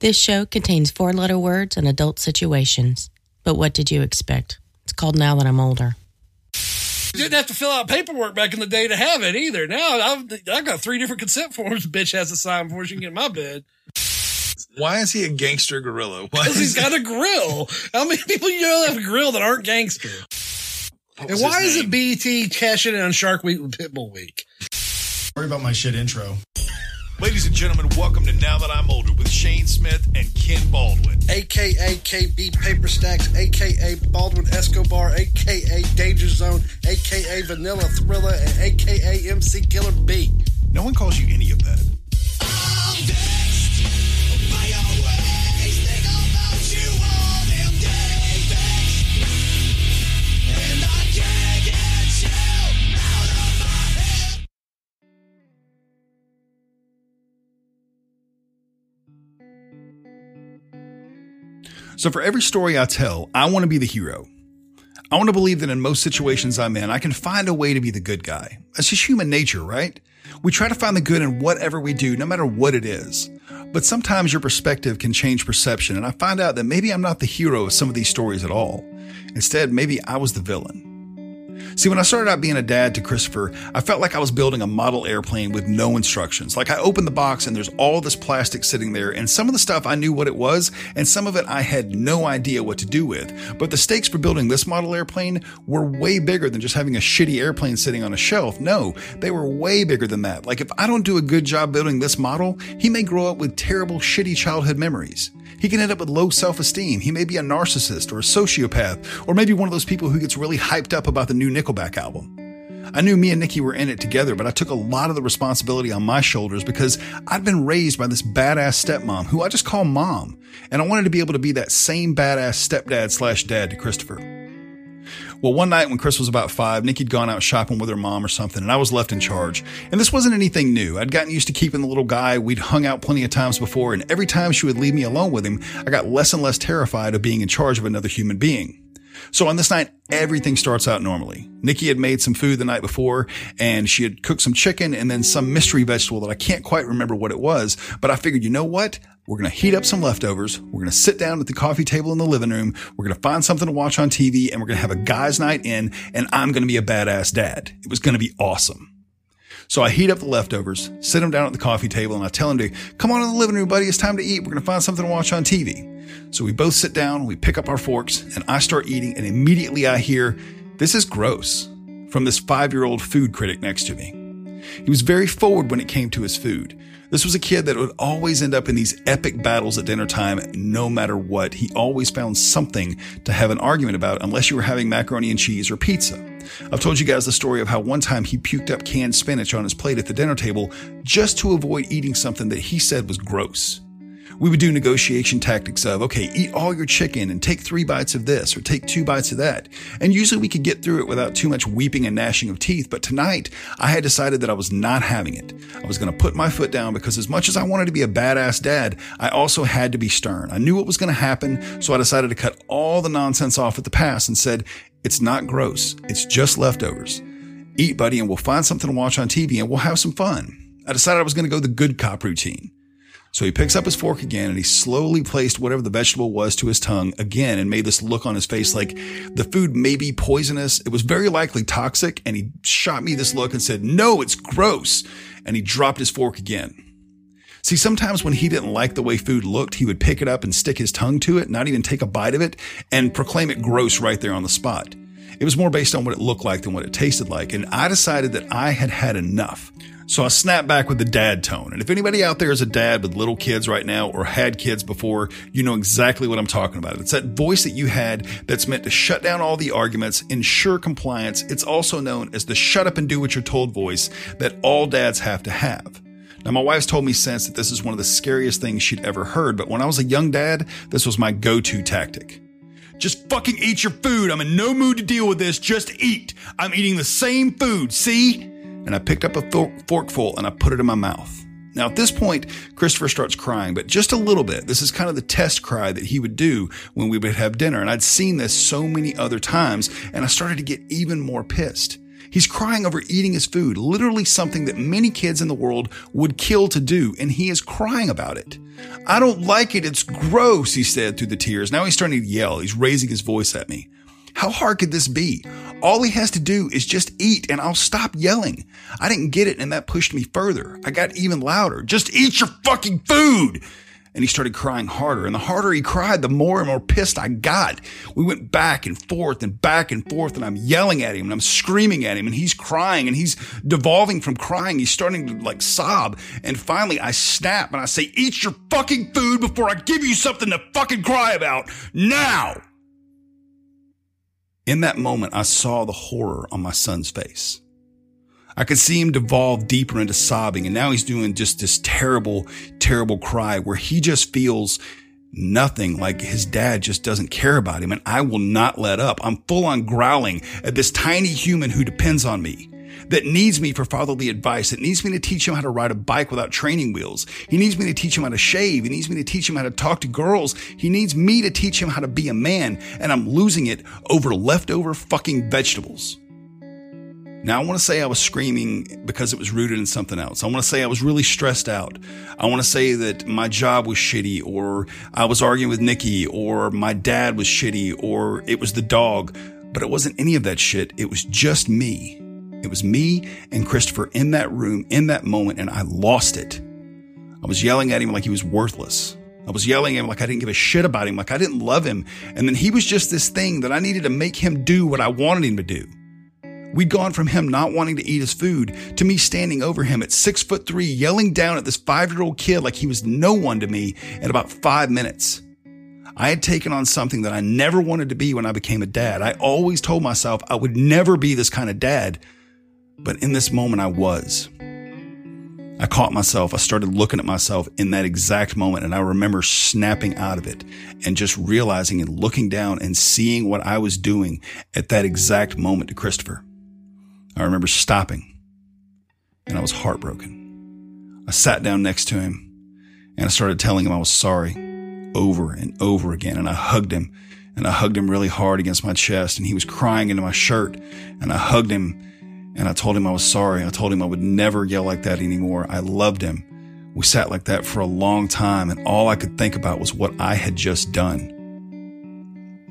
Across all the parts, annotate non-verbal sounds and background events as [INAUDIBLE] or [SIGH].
This show contains four letter words and adult situations. But what did you expect? It's called Now That I'm Older. You didn't have to fill out paperwork back in the day to have it either. Now I've, I've got three different consent forms bitch has to sign before she can get in my bed. Why is he a gangster gorilla? Because is he's got a grill. How many people you know have a grill that aren't gangster? And why is it BT cashing in on Shark Week with Pitbull Week? Worry about my shit intro. Ladies and gentlemen, welcome to Now That I'm Older with Shane Smith and Ken Baldwin. AKA KB Paper Stacks, AKA Baldwin Escobar, AKA Danger Zone, AKA Vanilla Thriller, and AKA MC Killer B. No one calls you any of that. So, for every story I tell, I want to be the hero. I want to believe that in most situations I'm in, I can find a way to be the good guy. That's just human nature, right? We try to find the good in whatever we do, no matter what it is. But sometimes your perspective can change perception, and I find out that maybe I'm not the hero of some of these stories at all. Instead, maybe I was the villain. See, when I started out being a dad to Christopher, I felt like I was building a model airplane with no instructions. Like I opened the box and there's all this plastic sitting there, and some of the stuff I knew what it was, and some of it I had no idea what to do with. But the stakes for building this model airplane were way bigger than just having a shitty airplane sitting on a shelf. No, they were way bigger than that. Like if I don't do a good job building this model, he may grow up with terrible, shitty childhood memories. He can end up with low self esteem. He may be a narcissist or a sociopath, or maybe one of those people who gets really hyped up about the new Nickelback album. I knew me and Nikki were in it together, but I took a lot of the responsibility on my shoulders because I'd been raised by this badass stepmom who I just call mom, and I wanted to be able to be that same badass stepdad slash dad to Christopher. Well, one night when Chris was about five, Nikki'd gone out shopping with her mom or something, and I was left in charge. And this wasn't anything new. I'd gotten used to keeping the little guy. We'd hung out plenty of times before, and every time she would leave me alone with him, I got less and less terrified of being in charge of another human being. So on this night, everything starts out normally. Nikki had made some food the night before and she had cooked some chicken and then some mystery vegetable that I can't quite remember what it was. But I figured, you know what? We're going to heat up some leftovers. We're going to sit down at the coffee table in the living room. We're going to find something to watch on TV and we're going to have a guy's night in and I'm going to be a badass dad. It was going to be awesome. So I heat up the leftovers, sit him down at the coffee table, and I tell him to come on in the living room, buddy. It's time to eat. We're going to find something to watch on TV. So we both sit down, we pick up our forks, and I start eating, and immediately I hear, This is gross, from this five year old food critic next to me. He was very forward when it came to his food. This was a kid that would always end up in these epic battles at dinner time, no matter what. He always found something to have an argument about, unless you were having macaroni and cheese or pizza. I've told you guys the story of how one time he puked up canned spinach on his plate at the dinner table just to avoid eating something that he said was gross. We would do negotiation tactics of, okay, eat all your chicken and take three bites of this or take two bites of that. And usually we could get through it without too much weeping and gnashing of teeth. But tonight I had decided that I was not having it. I was going to put my foot down because as much as I wanted to be a badass dad, I also had to be stern. I knew what was going to happen. So I decided to cut all the nonsense off at the pass and said, it's not gross. It's just leftovers. Eat, buddy, and we'll find something to watch on TV and we'll have some fun. I decided I was going to go the good cop routine. So he picks up his fork again and he slowly placed whatever the vegetable was to his tongue again and made this look on his face like the food may be poisonous. It was very likely toxic. And he shot me this look and said, no, it's gross. And he dropped his fork again. See, sometimes when he didn't like the way food looked, he would pick it up and stick his tongue to it, not even take a bite of it, and proclaim it gross right there on the spot. It was more based on what it looked like than what it tasted like. And I decided that I had had enough. So I snap back with the dad tone. And if anybody out there is a dad with little kids right now or had kids before, you know exactly what I'm talking about. It's that voice that you had that's meant to shut down all the arguments, ensure compliance. It's also known as the shut up and do what you're told voice that all dads have to have. Now, my wife's told me since that this is one of the scariest things she'd ever heard, but when I was a young dad, this was my go-to tactic. Just fucking eat your food. I'm in no mood to deal with this. Just eat. I'm eating the same food. See? And I picked up a fork- forkful and I put it in my mouth. Now, at this point, Christopher starts crying, but just a little bit. This is kind of the test cry that he would do when we would have dinner. And I'd seen this so many other times, and I started to get even more pissed. He's crying over eating his food, literally something that many kids in the world would kill to do, and he is crying about it. I don't like it. It's gross, he said through the tears. Now he's starting to yell. He's raising his voice at me. How hard could this be? All he has to do is just eat and I'll stop yelling. I didn't get it and that pushed me further. I got even louder. Just eat your fucking food. And he started crying harder. And the harder he cried, the more and more pissed I got. We went back and forth and back and forth, and I'm yelling at him and I'm screaming at him, and he's crying and he's devolving from crying. He's starting to like sob. And finally, I snap and I say, Eat your fucking food before I give you something to fucking cry about now. In that moment, I saw the horror on my son's face. I could see him devolve deeper into sobbing, and now he's doing just this terrible, terrible cry where he just feels nothing like his dad just doesn't care about him, and I will not let up. I'm full on growling at this tiny human who depends on me that needs me for fatherly advice, that needs me to teach him how to ride a bike without training wheels. He needs me to teach him how to shave. He needs me to teach him how to talk to girls. He needs me to teach him how to be a man, and I'm losing it over leftover fucking vegetables. Now, I want to say I was screaming because it was rooted in something else. I want to say I was really stressed out. I want to say that my job was shitty, or I was arguing with Nikki, or my dad was shitty, or it was the dog. But it wasn't any of that shit. It was just me. It was me and Christopher in that room in that moment, and I lost it. I was yelling at him like he was worthless. I was yelling at him like I didn't give a shit about him, like I didn't love him. And then he was just this thing that I needed to make him do what I wanted him to do. We'd gone from him not wanting to eat his food to me standing over him at six foot three, yelling down at this five year old kid like he was no one to me in about five minutes. I had taken on something that I never wanted to be when I became a dad. I always told myself I would never be this kind of dad, but in this moment I was. I caught myself. I started looking at myself in that exact moment and I remember snapping out of it and just realizing and looking down and seeing what I was doing at that exact moment to Christopher. I remember stopping and I was heartbroken. I sat down next to him and I started telling him I was sorry over and over again. And I hugged him and I hugged him really hard against my chest and he was crying into my shirt and I hugged him and I told him I was sorry. I told him I would never yell like that anymore. I loved him. We sat like that for a long time and all I could think about was what I had just done.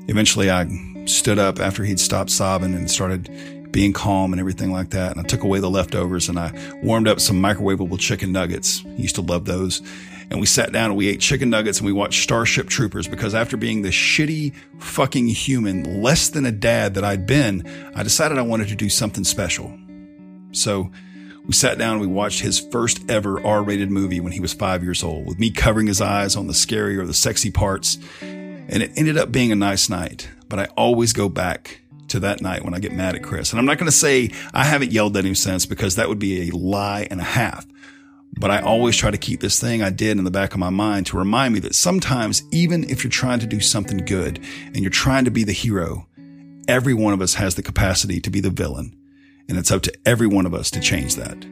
Eventually I stood up after he'd stopped sobbing and started being calm and everything like that. And I took away the leftovers and I warmed up some microwavable chicken nuggets. He used to love those. And we sat down and we ate chicken nuggets and we watched Starship Troopers because after being the shitty fucking human, less than a dad that I'd been, I decided I wanted to do something special. So we sat down and we watched his first ever R rated movie when he was five years old with me covering his eyes on the scary or the sexy parts. And it ended up being a nice night, but I always go back to that night when I get mad at Chris. And I'm not going to say I haven't yelled at him since because that would be a lie and a half. But I always try to keep this thing I did in the back of my mind to remind me that sometimes, even if you're trying to do something good and you're trying to be the hero, every one of us has the capacity to be the villain. And it's up to every one of us to change that.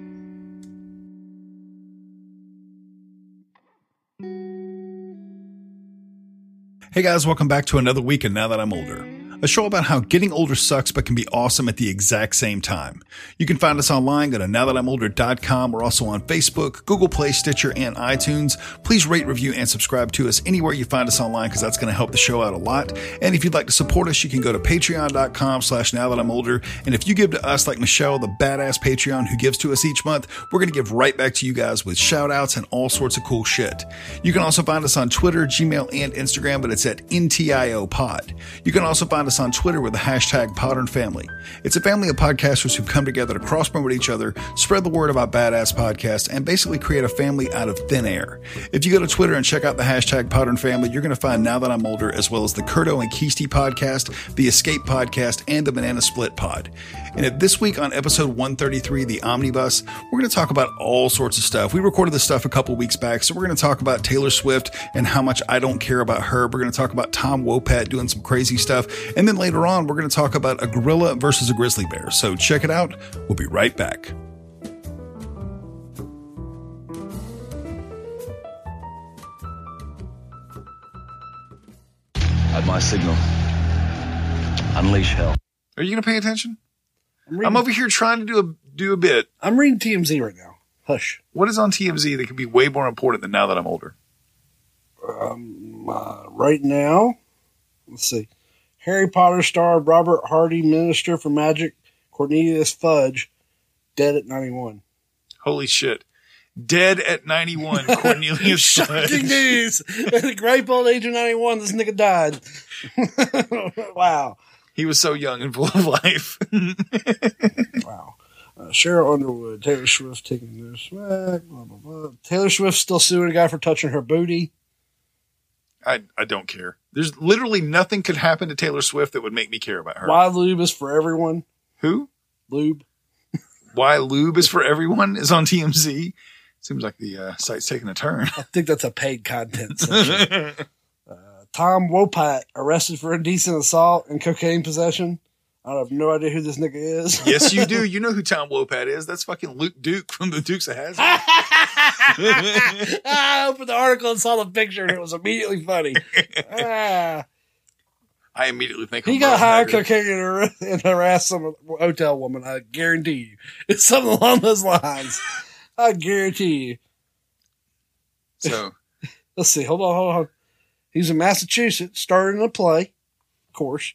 Hey guys, welcome back to another week and now that I'm older a show about how getting older sucks but can be awesome at the exact same time. You can find us online. Go to nowthatimolder.com. We're also on Facebook, Google Play, Stitcher, and iTunes. Please rate, review, and subscribe to us anywhere you find us online because that's going to help the show out a lot. And if you'd like to support us, you can go to patreon.com slash now that I'm older. And if you give to us like Michelle, the badass Patreon who gives to us each month, we're going to give right back to you guys with shout outs and all sorts of cool shit. You can also find us on Twitter, Gmail, and Instagram, but it's at NTIO Pod. You can also find us on Twitter with the hashtag Podern Family. It's a family of podcasters who've come together to cross promote each other, spread the word about badass podcasts, and basically create a family out of thin air. If you go to Twitter and check out the hashtag Podern Family, you're going to find Now That I'm Older, as well as the Curto and Keisty podcast, the Escape podcast, and the Banana Split pod. And this week on episode 133, the Omnibus, we're going to talk about all sorts of stuff. We recorded this stuff a couple weeks back, so we're going to talk about Taylor Swift and how much I don't care about her. We're going to talk about Tom Wopat doing some crazy stuff. And then later on, we're going to talk about a gorilla versus a grizzly bear. So check it out. We'll be right back. At my signal, unleash hell. Are you going to pay attention? I'm reading, I'm over here trying to do a do a bit. I'm reading TMZ right now. Hush. What is on TMZ that could be way more important than now that I'm older? Um, uh, right now, let's see. Harry Potter star Robert Hardy, Minister for Magic, Cornelius Fudge, dead at 91. Holy shit. Dead at 91, [LAUGHS] Cornelius Shocking Fudge. news. At the great old age of 91, this nigga died. [LAUGHS] wow. He was so young and full of life. [LAUGHS] Wow. Uh, Sheryl Underwood, Taylor Swift taking their back, blah, blah, blah. Taylor Swift still suing a guy for touching her booty. I, I don't care. There's literally nothing could happen to Taylor Swift that would make me care about her. Why lube is for everyone. Who? Lube. Why lube is for everyone is on TMZ. Seems like the uh, site's taking a turn. I think that's a paid content [LAUGHS] section. Tom Wopat arrested for indecent assault and cocaine possession. I have no idea who this nigga is. yes, you do. [LAUGHS] You know who Tom Wopat is. That's fucking Luke Duke from the Dukes of Hazzard. [LAUGHS] [LAUGHS] I opened the article and saw the picture and it was immediately funny. Ah. I immediately think he got Haggard. cocaine and, and harassed some hotel woman. I guarantee you. It's [LAUGHS] something along those lines. I guarantee you. So [LAUGHS] Let's see. Hold on, hold on. He's in Massachusetts, starting a play, of course.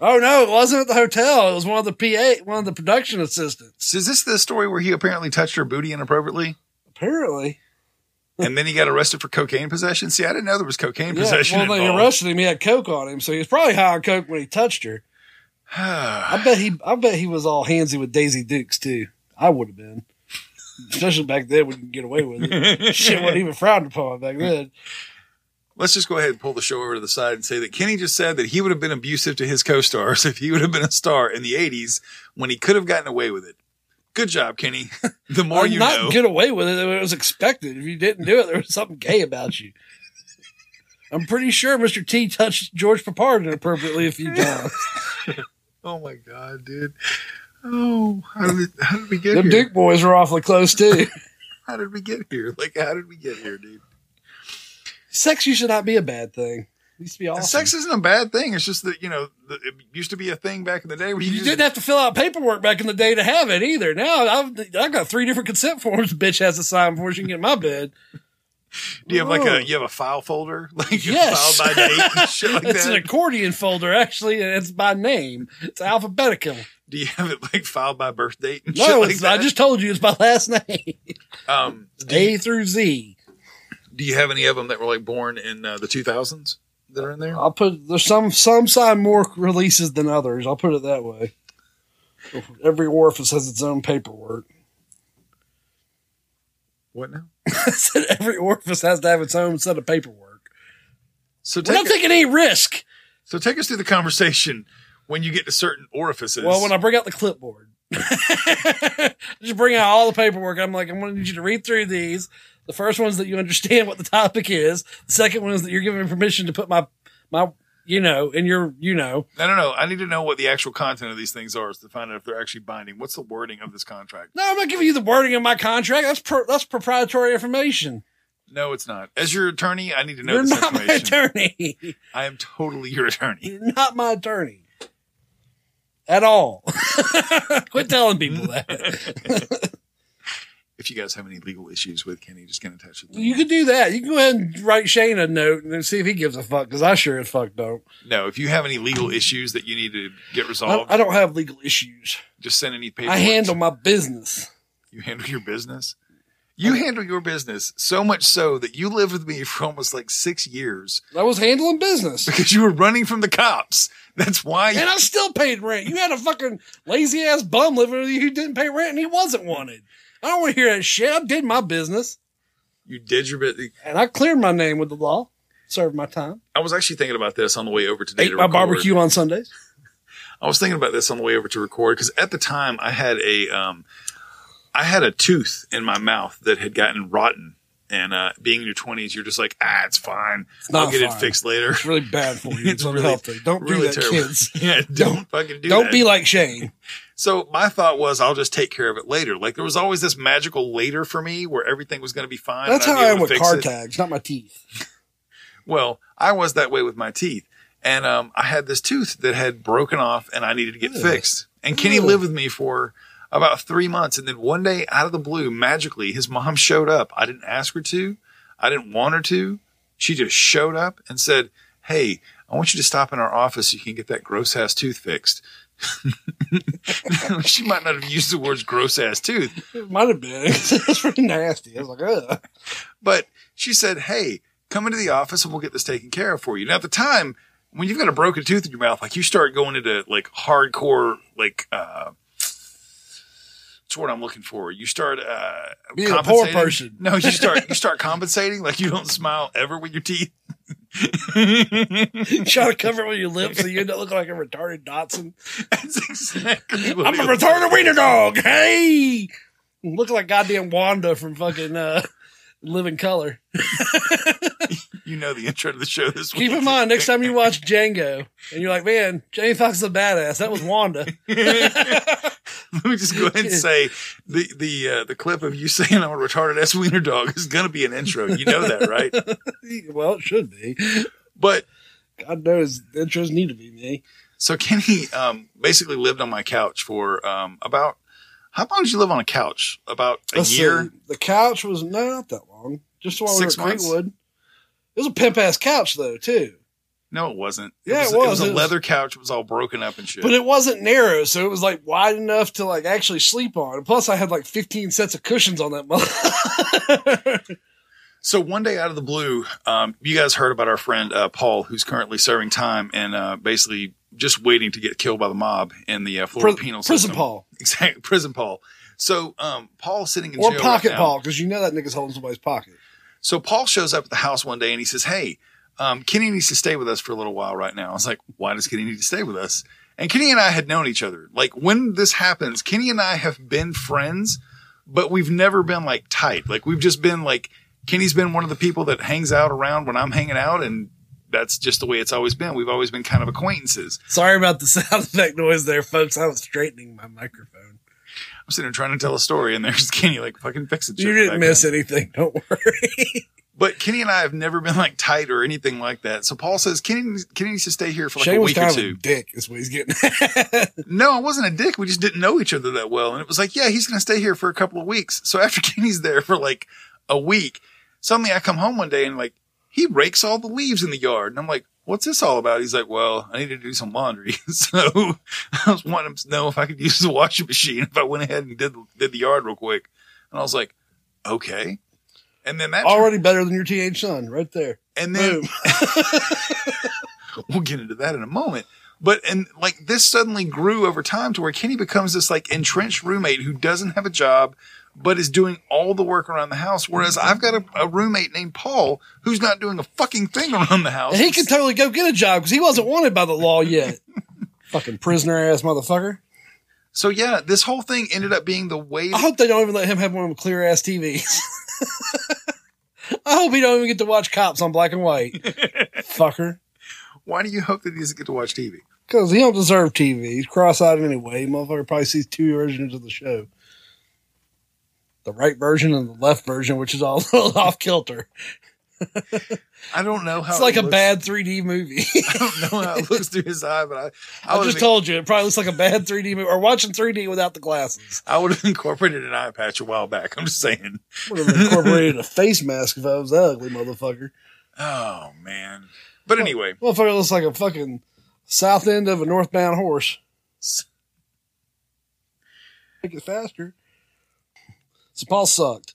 Oh no, it wasn't at the hotel. It was one of the PA, one of the production assistants. is this the story where he apparently touched her booty inappropriately? Apparently, And then he got arrested for cocaine possession. See, I didn't know there was cocaine yeah. possession Well, they arrested him. He had coke on him, so he was probably high on coke when he touched her. [SIGHS] I bet he, I bet he was all handsy with Daisy Dukes too. I would have been, especially back then when you could get away with it. [LAUGHS] Shit wasn't even frowned upon back then. Let's just go ahead and pull the show over to the side and say that Kenny just said that he would have been abusive to his co-stars [LAUGHS] if he would have been a star in the 80s when he could have gotten away with it. Good job, Kenny. [LAUGHS] The more Or you not know. get away with it. It was expected. If you didn't do it, there was something gay about you. I'm pretty sure Mr. T touched George Peppard inappropriately a few times. [LAUGHS] Oh my god, dude. Oh, how did, we, how did we get Them here? The Duke boys were awfully close too. How did we get here? Like, how did we get here, dude? Sex used to not be a bad thing. It used to be awesome. Sex isn't a bad thing. It's just that, you know, the, it used to be a thing back in the day where you, you didn't have to fill out paperwork back in the day to have it either. Now I've I've got three different consent forms. Bitch has to sign before she can get in my bed. [LAUGHS] Do you have like a you have a file folder [LAUGHS] like Yes. file by date and [LAUGHS] shit like it's that? an accordion folder actually, it's by name. It's alphabetical. Do you have it like filed by birth date and shit No, like? I just told you it's my last name. um, do, you, A through Z. do you have any of them that were like born in uh, the 2000s that are in there? I'll put there's some some sign more releases than others. I'll put it that way. Every orifice has its own paperwork. What now? [LAUGHS] I said every orifice has to have its own set of paperwork. So We're take not us- taking any risk. so take us through the conversation when you get to certain orifices. Well, when I bring out the clipboard, [LAUGHS] just bring out all the paperwork. I'm like, I'm going to need you to read through these. The first one is that you understand what the topic is. The second one is that you're giving me permission to put my my you know in your you know. no, no, no. I need to know what the actual content of these things are to find out if they're actually binding. What's the wording of this contract? No, I'm not giving you the wording of my contract. That's pro, that's proprietary information. No, it's not. As your attorney, I need to know You're this not my attorney. I am totally your attorney. You're not my attorney at all. [LAUGHS] Quit telling people that. If you guys have any legal issues with Kenny, just get in touch with me. You could do that. You can go ahead and write Shane a note and see if he gives a fuck because I sure as fuck don't. No, if you have any legal issues that you need to get I, resolved, I don't have legal issues. just send any paperwork. I handle my business. You handle your business. You handle your business so much so that you lived with me for almost like six years I was handling business. [LAUGHS] because you were running from the cops. That's why. And I still paid rent. You had a fucking lazy ass bum living with you who didn't pay rent and he wasn't wanted. I don't want to hear that shit. I did my business you did your bit. and I cleared my name with the law, served my time, I was actually thinking about this on the way over today. ate to my record. barbecue on Sundays. I was thinking about this on the way over to record because at the time I had a um, I had a tooth in my mouth that had gotten rotten. And uh, being in your twenties, you're just like, ah, it's fine. not I'll get it fixed later. It's really bad for you. It's, [LAUGHS] It's really- unhealthy. Don't do that, terrible. kids. [LAUGHS] Yeah, [LAUGHS] don't, fucking do that. Don't that. be like Shane. So my thought was, I'll just take care of it later. Like there was always this magical later for me where everything was going to be fine. That's how I am with car it. tags, not my teeth. Well, I was that way with my teeth, and um, I had this tooth that had broken off, and I needed to get Ugh. fixed. And Kenny Ooh. lived with me for about three months. And then one day, out of the blue, magically, his mom [LAUGHS] showed up. I didn't ask her to, I didn't want her to. She just showed up and said, Hey, I want you to stop in our office so you can get that gross ass tooth fixed. [LAUGHS] she might not have used the words gross ass tooth, It might have been. [LAUGHS] It's pretty nasty. I was like, ugh. but she said, Hey, come into the office and we'll get this taken care of for you. Now, at the time, when you've got a broken tooth in your mouth, like you start going into like hardcore, like, uh, the word I'm looking for? You start, uh, Being a poor person. No, you start, you start [LAUGHS] compensating. Like you don't smile ever with your teeth. You try to [LAUGHS] cover it with your lips so you end up looking like a retarded Dotson. That's exactly what I'm a retarded wiener dog. Hey, looking like goddamn Wanda from fucking uh, Living Color. [LAUGHS] You know the intro to the show this week. Keep in mind, next time you watch Django and you're like, man, Jamie Foxx is a badass. That was Wanda. [LAUGHS] Let me just go ahead and say the the uh, the clip of you saying I'm a retarded ass wiener dog is going to be an intro. You know that, right? [LAUGHS] well, it should be. But God knows the intros need to be me. so Kenny um, basically lived on my couch for um, about how long did you live on a couch? About a Let's year. see. The couch was not that long. Just while Six we were at months? Creekwood. It was a pimp ass couch though, too. No, it wasn't. Yeah, was, it It was. was It a was- leather couch. It was all broken up and shit. But it wasn't narrow, so it was like wide enough to like actually sleep on. And plus, I had like 15 sets of cushions on that mother. [LAUGHS] So one day out of the blue, um, you guys heard about our friend uh, Paul, who's currently serving time and uh, basically just waiting to get killed by the mob in the uh, Florida Pri- penal prison system. Prison Paul [LAUGHS] exactly, prison Paul. So um, Paul's sitting in or jail pocket right. Paul because you know that nigga's holding somebody's pocket. So Paul shows up at the house one day and he says, "Hey, um, Kenny needs to stay with us for a little while right now." I was like, "Why does Kenny need to stay with us?" And Kenny and I had known each other. Like when this happens, Kenny and I have been friends, but we've never been like tight. Like we've just been like Kenny's been one of the people that hangs out around when I'm hanging out, and that's just the way it's always been. We've always been kind of acquaintances. Sorry about the sound effect noise there, folks. I was straightening my microphone. I'm sitting there trying to tell a story, and there's [LAUGHS] Kenny like fucking fix it. You didn't miss anything. Don't worry. [LAUGHS] But Kenny and I have never been like tight or anything like that. So Paul says Kenny Kenny needs to stay here for like Shane a week or two. a dick, is what he's getting. [LAUGHS] No, I wasn't a dick. We just didn't know each other that well. And it was like, yeah, he's going to stay here for a couple of weeks. So after Kenny's there for like a week, suddenly I come home one day and like, he rakes all the leaves in the yard. And I'm like, what's this all about? He's like, well, I need to do some laundry. [LAUGHS] so I was wanting him to know if I could use the washing machine if I went ahead and did, did the yard real quick. And I was like, okay. And then that, Already better than your teenage son, right there. and then [LAUGHS] [LAUGHS] we'll get into that in a moment. But and like this suddenly grew over time to where Kenny becomes this like entrenched roommate who doesn't have a job, but is doing all the work around the house. Whereas I've got a, a roommate named Paul who's not doing a fucking thing around the house. And he could totally go get a job because he wasn't wanted by the law yet. [LAUGHS] Fucking prisoner ass motherfucker. so yeah, this whole thing ended up being the way. I hope they don't even let him have one of them clear ass TVs. [LAUGHS] I hope he don't even get to watch cops on black and white. [LAUGHS] Fucker. Why do you hope that he doesn't get to watch TV? Because he don't deserve TV. He's cross-eyed anyway. Motherfucker probably sees two versions of the show. The right version and the left version, which is all a [LAUGHS] little off kilter. I don't know how It's like it a looks- bad 3D movie. [LAUGHS] I don't know how it looks through his eye, but I, I, I just have, told you, it probably looks like a bad 3D movie. Or watching 3D without the glasses. I would have [LAUGHS] incorporated an eye patch a while back. I'm just saying. Would have incorporated a face mask if I was that ugly motherfucker. Oh man. But anyway, Motherfucker looks like a fucking south end of a northbound horse. Make it faster. So Paul sucked.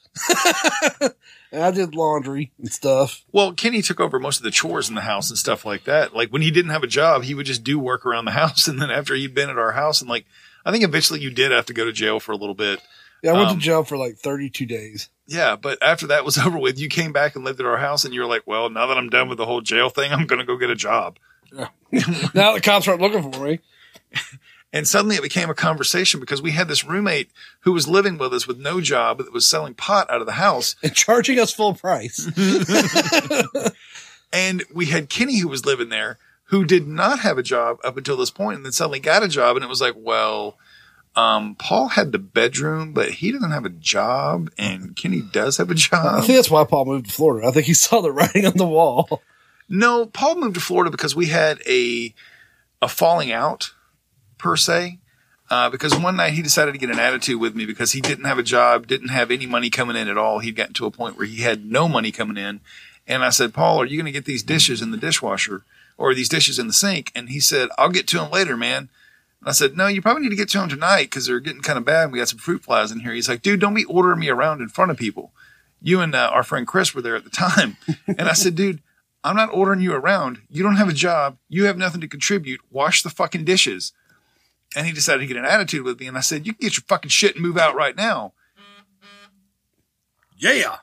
and [LAUGHS] I did laundry and stuff. Well, Kenny took over most of the chores in the house and stuff like that. Like when he didn't have a job, he would just do work around the house. [LAUGHS] And then after he'd been at our house, and like, I think eventually you did have to go to jail for a little bit. Yeah, I went Um, to jail for like 32 days. Yeah, but after that was [LAUGHS] over with, you came back and lived at our house, and you were like, "Well, now that I'm done with the whole jail thing, I'm going to go get a job." Yeah. now the cops aren't looking for me. And suddenly it became a conversation because we had this roommate who was living with us with no job that was selling pot out of the house, [LAUGHS] And charging us full price. [LAUGHS] and we had Kenny who was living there who did not have a job up until this point, and then suddenly got a job, and it was like, well. Um, Paul had the bedroom, but he doesn't have a job, and Kenny does have a job. I think that's why Paul moved to Florida. I think he saw the writing on the wall. No, Paul moved to Florida because we had a a falling out per se. Uh, because one night he decided to get an attitude with me because he didn't have a job, didn't have any money coming in at all. He'd gotten to a point where he had no money coming in. And I said, Paul, are you going to get these dishes in the dishwasher or these dishes in the sink? And he said, I'll get to them later, man. And I said, no, you probably need to get to them tonight because they're getting kind of bad. And We got some fruit flies in here. He's like, dude, don't be ordering me around in front of people. You and uh, our friend Chris were there at the time. [LAUGHS] And I said, dude, I'm not ordering you around. You don't have a job. You have nothing to contribute. Wash the fucking dishes. And he decided to get an attitude with me. And I said, you can get your fucking shit and move out right now. Yeah.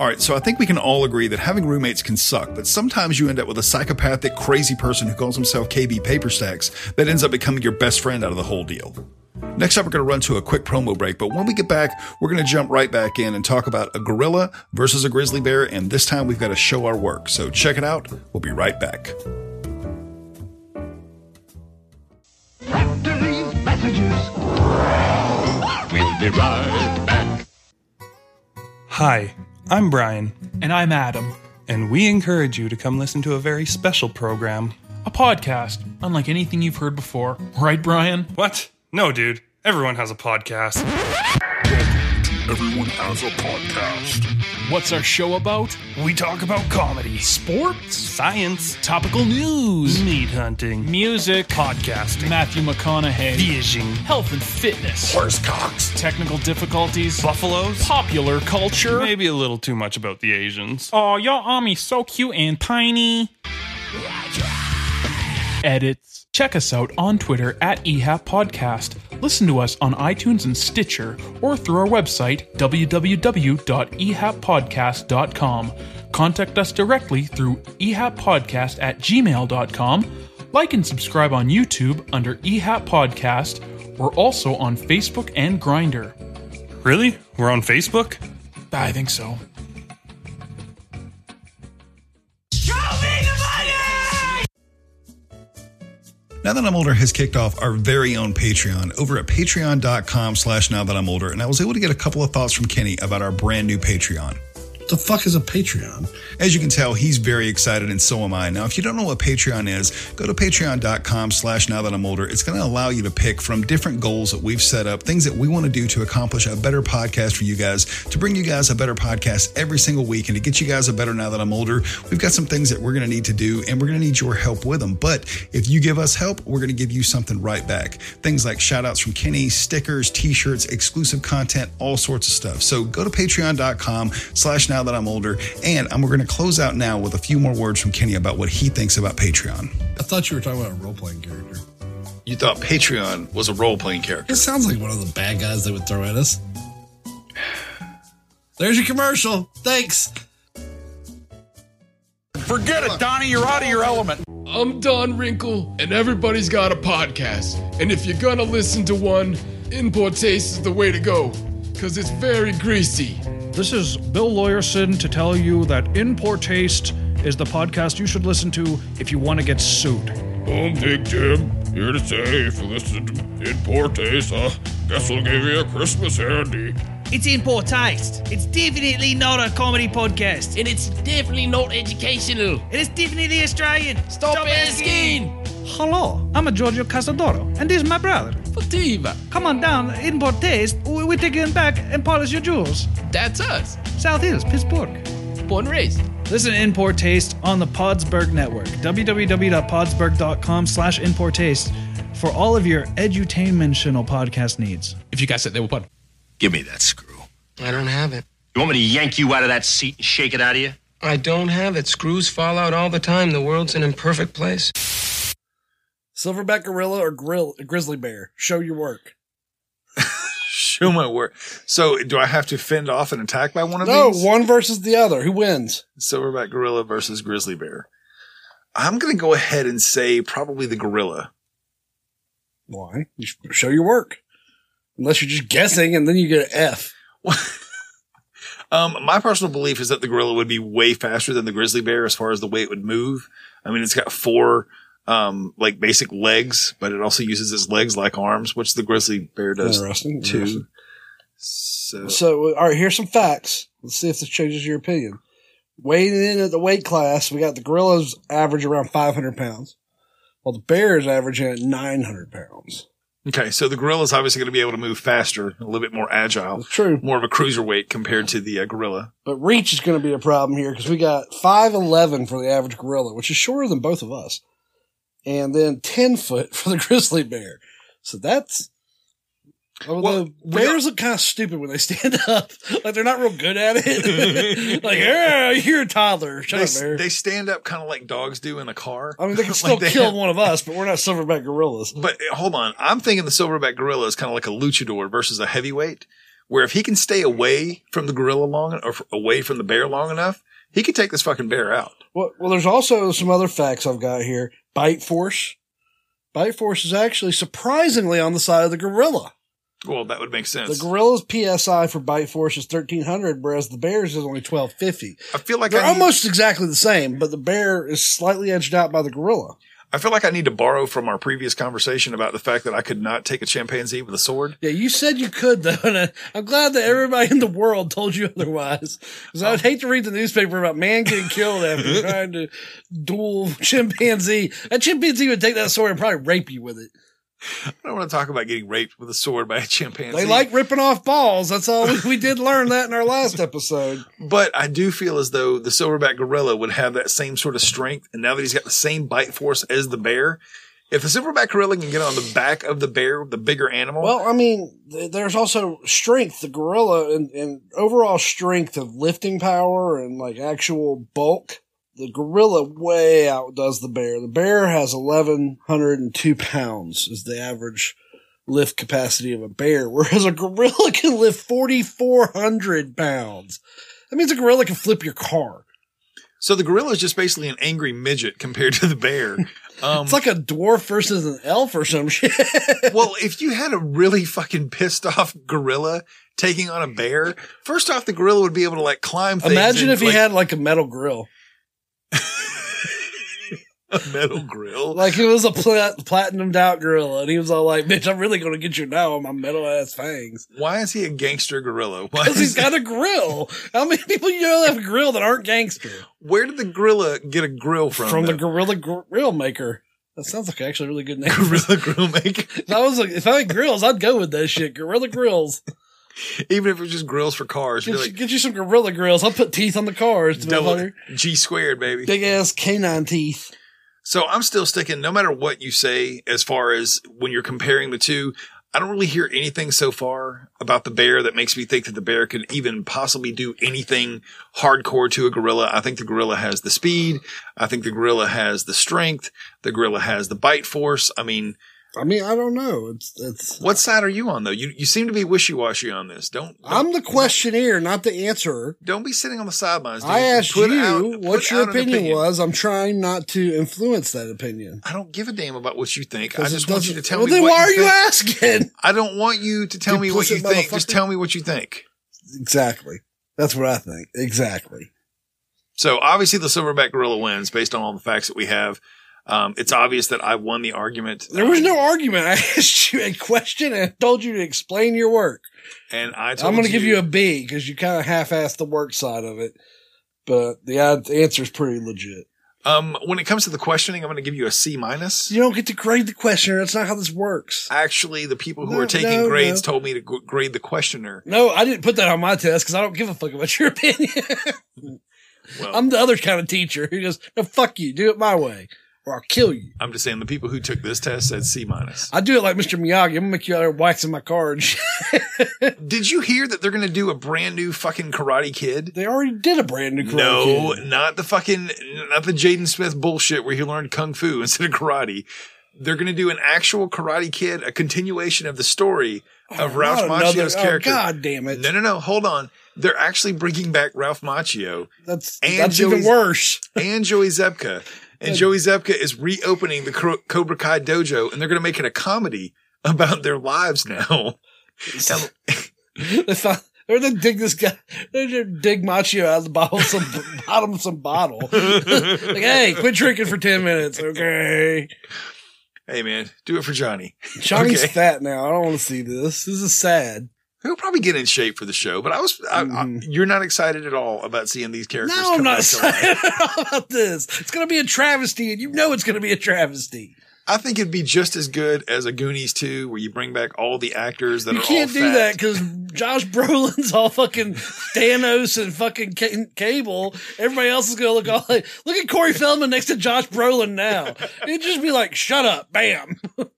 All right, so I think we can all agree that having roommates can suck, but sometimes you end up with a psychopathic, crazy person who calls himself KB Paperstacks that ends up becoming your best friend out of the whole deal. Next up, we're going to run to a quick promo break, but when we get back, we're going to jump right back in and talk about a gorilla versus a grizzly bear, and this time we've got to show our work. So check it out. We'll be right back. Messages, we'll be right back. Hi, I'm Brian, And I'm Adam, and we encourage you to come listen to a very special program. a podcast unlike anything you've heard before. Right, Brian? What? No, dude. Everyone has a podcast. Everyone has a podcast. What's our show about? We talk about comedy, Sports, science, topical news, meat hunting, music, podcasting, Matthew McConaughey, fishing, health and fitness, Horsecocks. technical difficulties, buffaloes, popular culture. maybe a little too much about the Asians. Oh, your army's so cute and tiny. Edits. Check us out on Twitter at EHAP Podcast. Listen to us on iTunes and Stitcher or through our website www.ehappodcast.com. Contact us directly through ehappodcast at gmail.com. Like and subscribe on YouTube under EHAP Podcast. We're also on Facebook and Grindr. Really? We're on Facebook? I think so. Now That I'm Older has kicked off our very own Patreon over at patreon.com slash now that I'm older. And I was able to get a couple of thoughts from Kenny about our brand new Patreon. The fuck is a Patreon? As you can tell, he's very excited and so am I. Now, if you don't know what Patreon is, go to patreon.com slash now that I'm older. It's going to allow you to pick from different goals that we've set up, things that we want to do to accomplish a better podcast for you guys, to bring you guys a better podcast every single week and to get you guys a better now that I'm older. We've got some things that we're going to need to do and we're going to need your help with them. But if you give us help, we're going to give you something right back. Things like shout outs from Kenny, stickers, t-shirts, exclusive content, all sorts of stuff. So go to patreon.com slash now that I'm older. And we're going to close out now with a few more words from Kenny about what he thinks about Patreon. I thought you were talking about a role playing character. You thought Patreon was a role playing character. It sounds like one of the bad guys they would throw at us. There's your commercial. Thanks. Forget it, Donnie. You're out of your element. I'm Don Wrinkle, and everybody's got a podcast. And if you're gonna listen to one, In Poor Taste is the way to go, because it's very greasy. This is Bill Lawyerson to tell you that In Poor Taste is the podcast you should listen to if you want to get sued. I'm Big Jim, here to say if you listen to In Poor Taste, uh, guess we'll give you a Christmas handy. It's in poor taste. It's definitely not a comedy podcast. And it's definitely not educational. It is definitely Australian. Stop, asking. Hello, I'm a Giorgio Casadoro, and this is my brother. Fativa. Come on down, In Poor Taste. We- We're taking back and polish your jewels. That's us. South Hills, Pittsburgh. Born and raised. Listen to In Poor Taste on the Podsberg Network. www.podsberg.com slash In Poor Taste for all of your edutainmentional podcast needs. If you guys said they were fun. Give me that screw. I don't have it. You want me to yank you out of that seat and shake it out of you? I don't have it. Screws fall out all the time. The world's an imperfect place. Silverback gorilla or grill, grizzly bear? Show your work. [LAUGHS] Show my work. So, do I have to fend off an attack by one of No, these? No, one versus the other. Who wins? Silverback gorilla versus grizzly bear. I'm going to go ahead and say probably the gorilla. Why? You show your work. Unless you're just guessing and then you get an F. [LAUGHS] Um, my personal belief is that the gorilla would be way faster than the grizzly bear as far as the way it would move. I mean, it's got four, um, like basic legs, but it also uses its legs like arms, which the grizzly bear does Interesting. too. Interesting. So, So, all right, here's some facts. Let's see if this changes your opinion. Weighing in at the weight class, we got the gorillas average around 500 pounds. while the bears averaging at 900 pounds. Okay, so the gorilla is obviously going to be able to move faster, a little bit more agile, True. more of a cruiserweight compared to the uh, gorilla. But reach is going to be a problem here because we got 5'11 for the average gorilla, which is shorter than both of us. And then 10 foot for the [LAUGHS] grizzly bear. So that's. Although bears look kind of stupid when they stand [LAUGHS] up. like they're not real good at it. [LAUGHS] like, yeah, you're a toddler. Shut They, up, bear. they stand up kind of like dogs do in a car. I mean, they can still Like kill have- one of us, but we're not silverback gorillas. But uh, hold on, I'm thinking the silverback gorilla is kind of like a luchador versus a heavyweight, where if he can stay away from the gorilla long or away from the bear long enough, he could take this fucking bear out. Well, well, there's also some other facts I've got here. Bite force. Bite force is actually surprisingly on the side of the gorilla. Well, that would make sense. The gorilla's PSI for bite force is 1300, whereas the bear's is only 1250. I feel like They're I need, almost exactly the same, but the bear is slightly edged out by the gorilla. I feel like I need to borrow from our previous conversation about the fact that I could not take a chimpanzee with a sword. Yeah, you said you could though, and I, I'm glad that everybody in the world told you otherwise. Because I'd hate to read the newspaper about man getting killed after trying to duel chimpanzee. That chimpanzee would take that sword and probably rape you with it. I don't want to talk about getting raped with a sword by a chimpanzee. They like ripping off balls. That's all we, we did learn that in our last episode. But I do feel as though the silverback gorilla would have that same sort of strength. And now that he's got the same bite force as the bear, if the silverback gorilla can get on the back of the bear, the bigger animal, Well, I mean, there's also strength. The gorilla and, and overall strength of lifting power and like actual bulk. The gorilla way outdoes the bear. The bear has 1,102 pounds is the average lift capacity of a bear, [LAUGHS] whereas a gorilla can lift 4,400 pounds. That means a gorilla can flip your car. so the gorilla is just basically an angry midget compared to the bear. [LAUGHS] Um, It's like a dwarf versus an elf or some shit. [LAUGHS] well, if you had a really fucking pissed off gorilla taking on a bear, first off, the gorilla would be able to like climb. Imagine if he had like a metal grill. [LAUGHS] a metal grill. Like it was a plat- platinumed out gorilla, and he was all like, "Bitch, I'm really gonna get you now on my metal ass fangs." Why is he a gangster gorilla? Because he's got [LAUGHS] a grill. How many people you know have a grill that aren't gangster? Where did the gorilla get a grill from? From the though? gorilla grill maker. That sounds like actually a really good name. gorilla grill maker. [LAUGHS] if I was like, if I had grills, I'd go with that shit. Gorilla grills. [LAUGHS] Even if it was just grills for cars, Get, you're like get you some gorilla grills. I'll put teeth on the cars. [LAUGHS] double. G squared, baby. Big ass canine teeth. So I'm still sticking, no matter what you say, as far as when you're comparing the two, I don't really hear anything so far about the bear that makes me think that the bear could even possibly do anything hardcore to a gorilla. I think the gorilla has the speed. I think the gorilla has the strength. The gorilla has the bite force. I mean, I mean, I don't know. It's it's. what side are you on though? You you seem to be wishy washy on this. Don't, don't I'm the questionnaire, not the answerer. don't be sitting on the sidelines. dude. I asked Put you out- what your an opinion, was. I'm trying not to influence that opinion. I don't give a damn about what you think. I just want you to tell well, me. then why are you think. asking? [LAUGHS] I don't want you to tell me what you think. Just tell me what you think. Exactly. That's what I think. Exactly. So obviously the silverback gorilla wins based on all the facts that we have. Um, it's obvious that I won the argument. There was no argument. [LAUGHS] I asked you a question and I told you to explain your work. and I told I'm going to give you a B because you kind of half-assed the work side of it, but the answer is pretty legit. Um, when it comes to the questioning, I'm going to give you a C minus. You don't get to grade the questioner. That's not how this works. Actually, the people who No, are taking no, grades no. told me to g- grade the questioner. No, I didn't put that on my test because I don't give a fuck about your [LAUGHS] opinion. Well, I'm the other kind of teacher who goes, no, fuck you. Do it my way or I'll kill you. I'm just saying the people who took this test said C minus. I do it like Mr. Miyagi. I'm to make you out there waxing my cards. [LAUGHS] Did you hear that they're going to do a brand new fucking Karate Kid? They already did a brand new Karate No, Kid. No, not the fucking, not the Jaden Smith bullshit where he learned kung fu instead of karate. They're going to do an actual Karate Kid, a continuation of the story oh, of Ralph Oh, Not another- Macchio's oh, character. God damn it. No, no, no. Hold on. They're actually bringing back Ralph Macchio That's, And that's even worse. and Joey Zabka. [LAUGHS] And Joey Zabka is reopening the Cobra Kai dojo and they're going to make it a comedy [LAUGHS] about their lives now. they found, they're gonna dig this guy. They're gonna dig Macchio out of the bottle, of some [LAUGHS] bottom of some bottle. [LAUGHS] like, hey, quit drinking for ten minutes, okay? hey man, do it for Johnny. Johnny's Okay. fat now. I don't want to see this. This is sad. He'll probably get in shape for the show, but I was, I, I, mm. you're not excited at all about seeing these characters. No, I'm not back excited [LAUGHS] at all about this. It's gonna be a travesty, and you know it's gonna be a travesty. I think it'd be just as good as a Goonies 2 where you bring back all the actors that You are can't do fat. that because Josh [LAUGHS] Brolin's all fucking Thanos and fucking Ca- Cable. Everybody else is gonna look all like, look at Corey Feldman next to Josh Brolin now. It'd just be like, shut up, bam. [LAUGHS]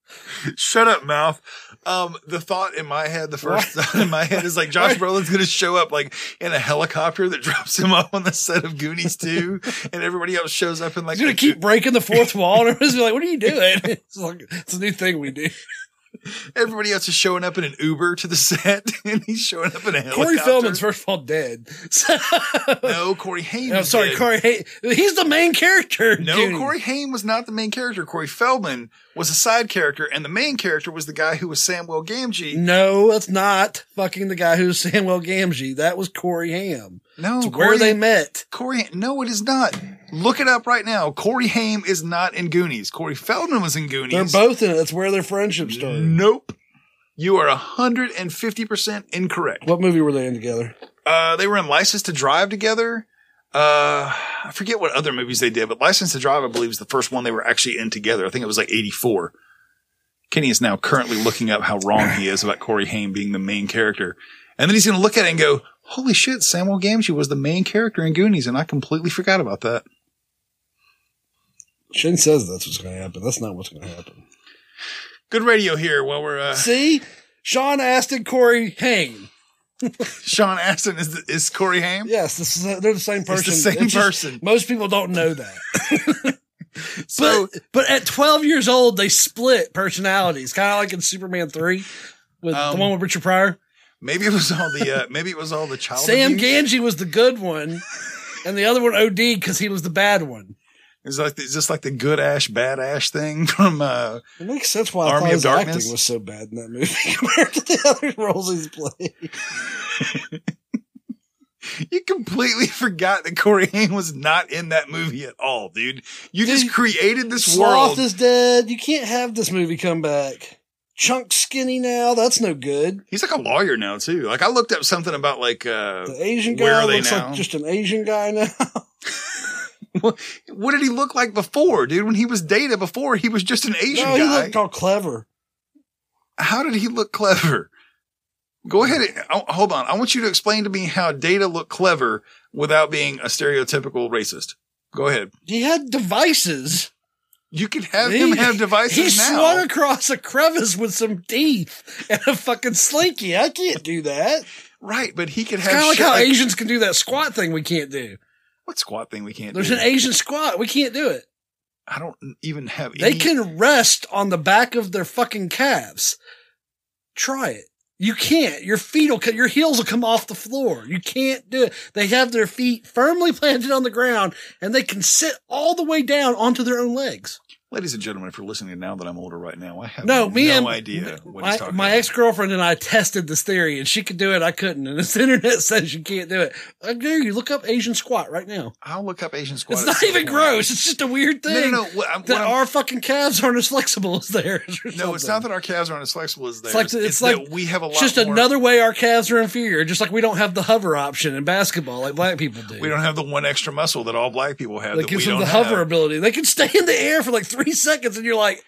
Shut up, mouth. Um, the thought in my head, the first thought in my head is like Josh [LAUGHS] Brolin's going to show up like in a helicopter that [LAUGHS] drops him off on the set of Goonies 2 and everybody else shows up and like He's gonna keep breaking the fourth wall, and everybody's gonna be like, "What are you doing?" [LAUGHS] It's like it's a new thing we do. [LAUGHS] everybody else is showing up in an Uber to the set [LAUGHS] and he's showing up in a helicopter. Corey Feldman's first of all dead. [LAUGHS] No, Corey Haim. I'm is sorry, dead. Corey. Hay- he's the main character. No, Goonies. Corey Haim was not the main character. Corey Feldman was a side character, and the main character was the guy who was Samuel Gamgee. No, that's not fucking the guy who's Samuel Gamgee. That was Corey Haim. No, It's where they met. Corey, no, it is not. Look it up right now. Corey Haim is not in Goonies. Corey Feldman was in Goonies. They're both in it. That's where their friendship started. Nope. You are 150% incorrect. What movie were they in together? Uh, they were in License to Drive together. Uh, I forget what other movies they did, but License to Drive, I believe, is the first one they were actually in together. I think it was like 84. Kenny is now currently looking up how wrong he is about Corey Haim being the main character. And then he's going to look at it and go, holy shit, Samuel Gamgee was the main character in Goonies, and I completely forgot about that. Shin says that's what's going to happen. That's not what's going to happen. Good radio here while we're, uh, See, Sean Astin, Corey Haim. [LAUGHS] Sean Astin is, the, is Corey Haim? Yes, this is, they're the same person. the same It's just- person. most people don't know that. [LAUGHS] So, but but at 12 years old, they split personalities, kind of like in Superman 3 with Um, the one with Richard Pryor. Maybe it was all the, uh, maybe it was all the child Sam abuse. Gamgee was the good one, and the other one OD because he was the bad one. It's like, it's just like the good ash, bad ash thing [LAUGHS] from, uh, It makes sense why I Army thought of his Darkness? acting was so bad in that movie [LAUGHS] compared to the other roles he's played. [LAUGHS] You completely forgot that Corey Haim was not in that movie at all, dude. You just created this Sloth world. is dead. You can't have this movie come back. Chunk skinny now. That's no good. He's like a lawyer now too. Like I looked up something about like uh The Asian where guy are they looks now? like just an Asian guy now. [LAUGHS] what did he look like before, dude? When he was Data before, he was just an Asian no, he guy. looked all clever. How did he look clever? Go ahead. And, oh, hold on. I want you to explain to me how Data looked clever without being a stereotypical racist. Go ahead. He had devices. You could have He- him have devices He now. swung across a crevice with some teeth and a fucking slinky. I can't do that. right, but he could It's have kind of like how like- Asians can do that squat thing we can't do. What squat thing we can't do? There's do? an Asian squat. We can't do it. I don't even have They any- can rest on the back of their fucking calves. Try it. You can't. Your feet will, your heels will come off the floor. You can't do it. They have their feet firmly [LAUGHS] planted on the ground and they can sit all the way down onto their own legs. Ladies and gentlemen, if you're listening now that I'm older right now, I have No, no, and idea what my, he's talking about. my ex girlfriend and I tested this theory, and she could do it. I couldn't, and this [LAUGHS] internet says you can't do it. Uh, I dare you look up Asian squat right now. I'll look up Asian squat. It's not even point. gross. It's just a weird thing. no, no. What, I'm- that I'm- our fucking calves aren't as flexible as theirs. no, it's not that our calves aren't as flexible as theirs. It's like it's, that like we have a lot. Just more, another way our calves are inferior. Just like we don't have the hover option in basketball like black people do. We don't have the one extra muscle that all black people have. that that gives them the hover have. ability. They can stay in the air for like three [LAUGHS] seconds, and you're like,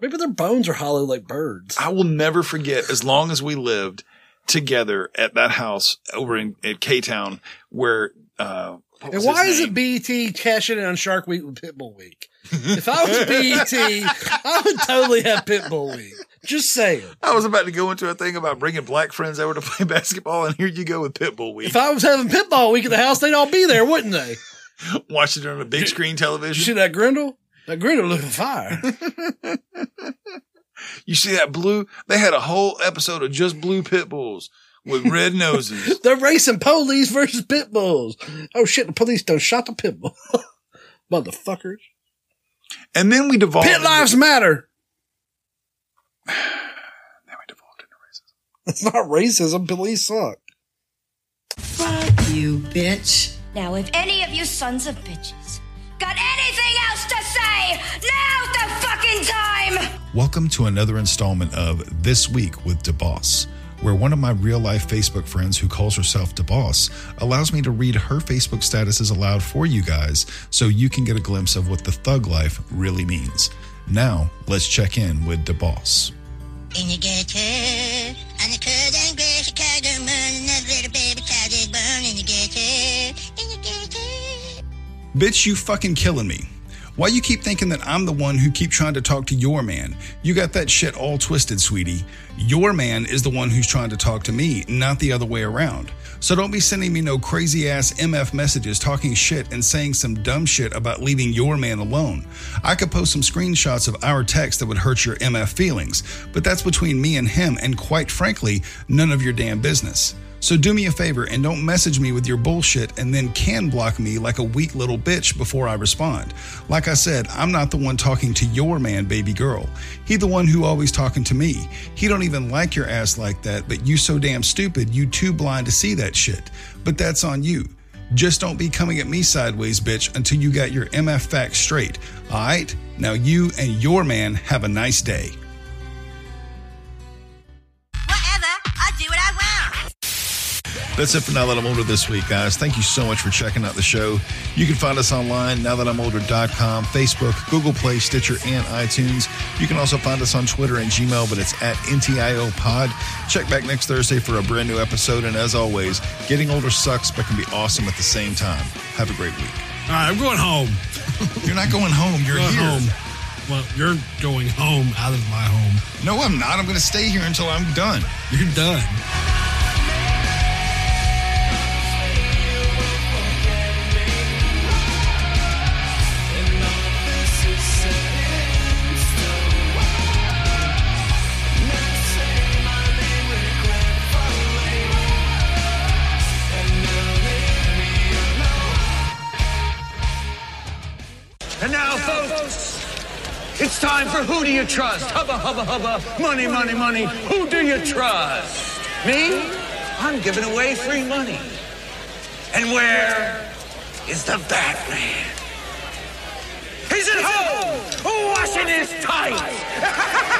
maybe their bones are hollow like birds. I will never forget as long as we lived together at that house over in at K Town where. Uh, And why is it BET cashing in on Shark Week with Pitbull Week? [LAUGHS] if I was BET, I would totally have Pitbull Week. Just saying. I was about to go into a thing about bringing black friends over to play [LAUGHS] basketball, and here you go with Pitbull Week. If I was having Pitbull Week at the house, they'd all be there, wouldn't they? Watching it on a big screen television. You see that brindle? That brindle looking fire. [LAUGHS] You see that blue? They had a whole episode of just blue pit bulls with red noses. [LAUGHS] They're racing police versus pit bulls. Oh shit, the police done shot the pit bull. [LAUGHS] Motherfuckers. And then we devolved. Pit into- lives matter. [SIGHS] Then we devolved into racism. It's not racism. Police suck. Fuck you, bitch. Now, if any of you sons of bitches got anything else to say, now's the fucking time! Welcome to another installment of This Week with DeBoss, where one of my real life Facebook friends who calls herself DeBoss allows me to read her Facebook statuses aloud for you guys so you can get a glimpse of what the thug life really means. Now, let's check in with the boss. In the ghetto, Bitch, you fucking killing me. Why you keep thinking that I'm the one who keep trying to talk to your man? You got that shit all twisted, sweetie. Your man is the one who's trying to talk to me, not the other way around. So don't be sending me no crazy ass MF messages talking shit and saying some dumb shit about leaving your man alone. I could post some screenshots of our text that would hurt your MF feelings, but that's between me and him, and quite frankly, none of your damn business. So do me a favor and don't message me with your bullshit and then can block me like a weak little bitch before I respond. Like I said, I'm not the one talking to your man, baby girl. He the one who always talking to me. He don't even like your ass like that, but you so damn stupid, you too blind to see that shit. But that's on you. Just don't be coming at me sideways, bitch, until you got your MF facts straight. Alright? Now you and your man have a nice day. That's it for Now That I'm Older this week, guys. Thank you so much for checking out the show. You can find us online, nowthatimolder.com, Facebook, Google Play, Stitcher, and iTunes. You can also find us on Twitter and Gmail, but it's at NTIO Pod. Check back next Thursday for a brand new episode. And as always, getting older sucks, but can be awesome at the same time. Have a great week. All right, I'm going home. [LAUGHS] You're not going home. You're Going here. home. Well, you're going home out of my home. No, I'm not. I'm going to stay here until I'm done. You're done. Do You Trust? Hubba, hubba, hubba, money, money, money. Who do you trust? Me? I'm giving away free money. And where is the Batman? He's at home, washing his tights. [LAUGHS]